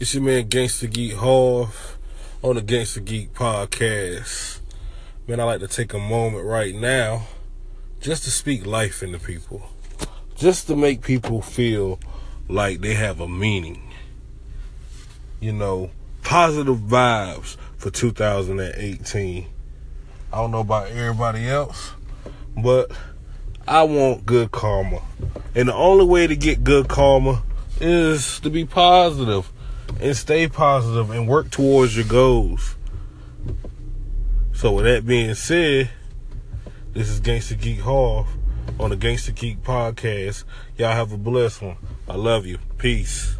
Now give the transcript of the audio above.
It's your man Gangsta Geek Harv on the Gangsta Geek podcast. Man, I like to take a moment right now just to speak life into people. Just to make people feel like they have a meaning. You know, positive vibes for 2018. I don't know about everybody else, but I want good karma. And the only way to get good karma is to be positive and stay positive and work towards your goals. So with that being said, this is Gangsta Geek Harv on the Gangsta Geek podcast. Y'all have a blessed one. I love you. Peace.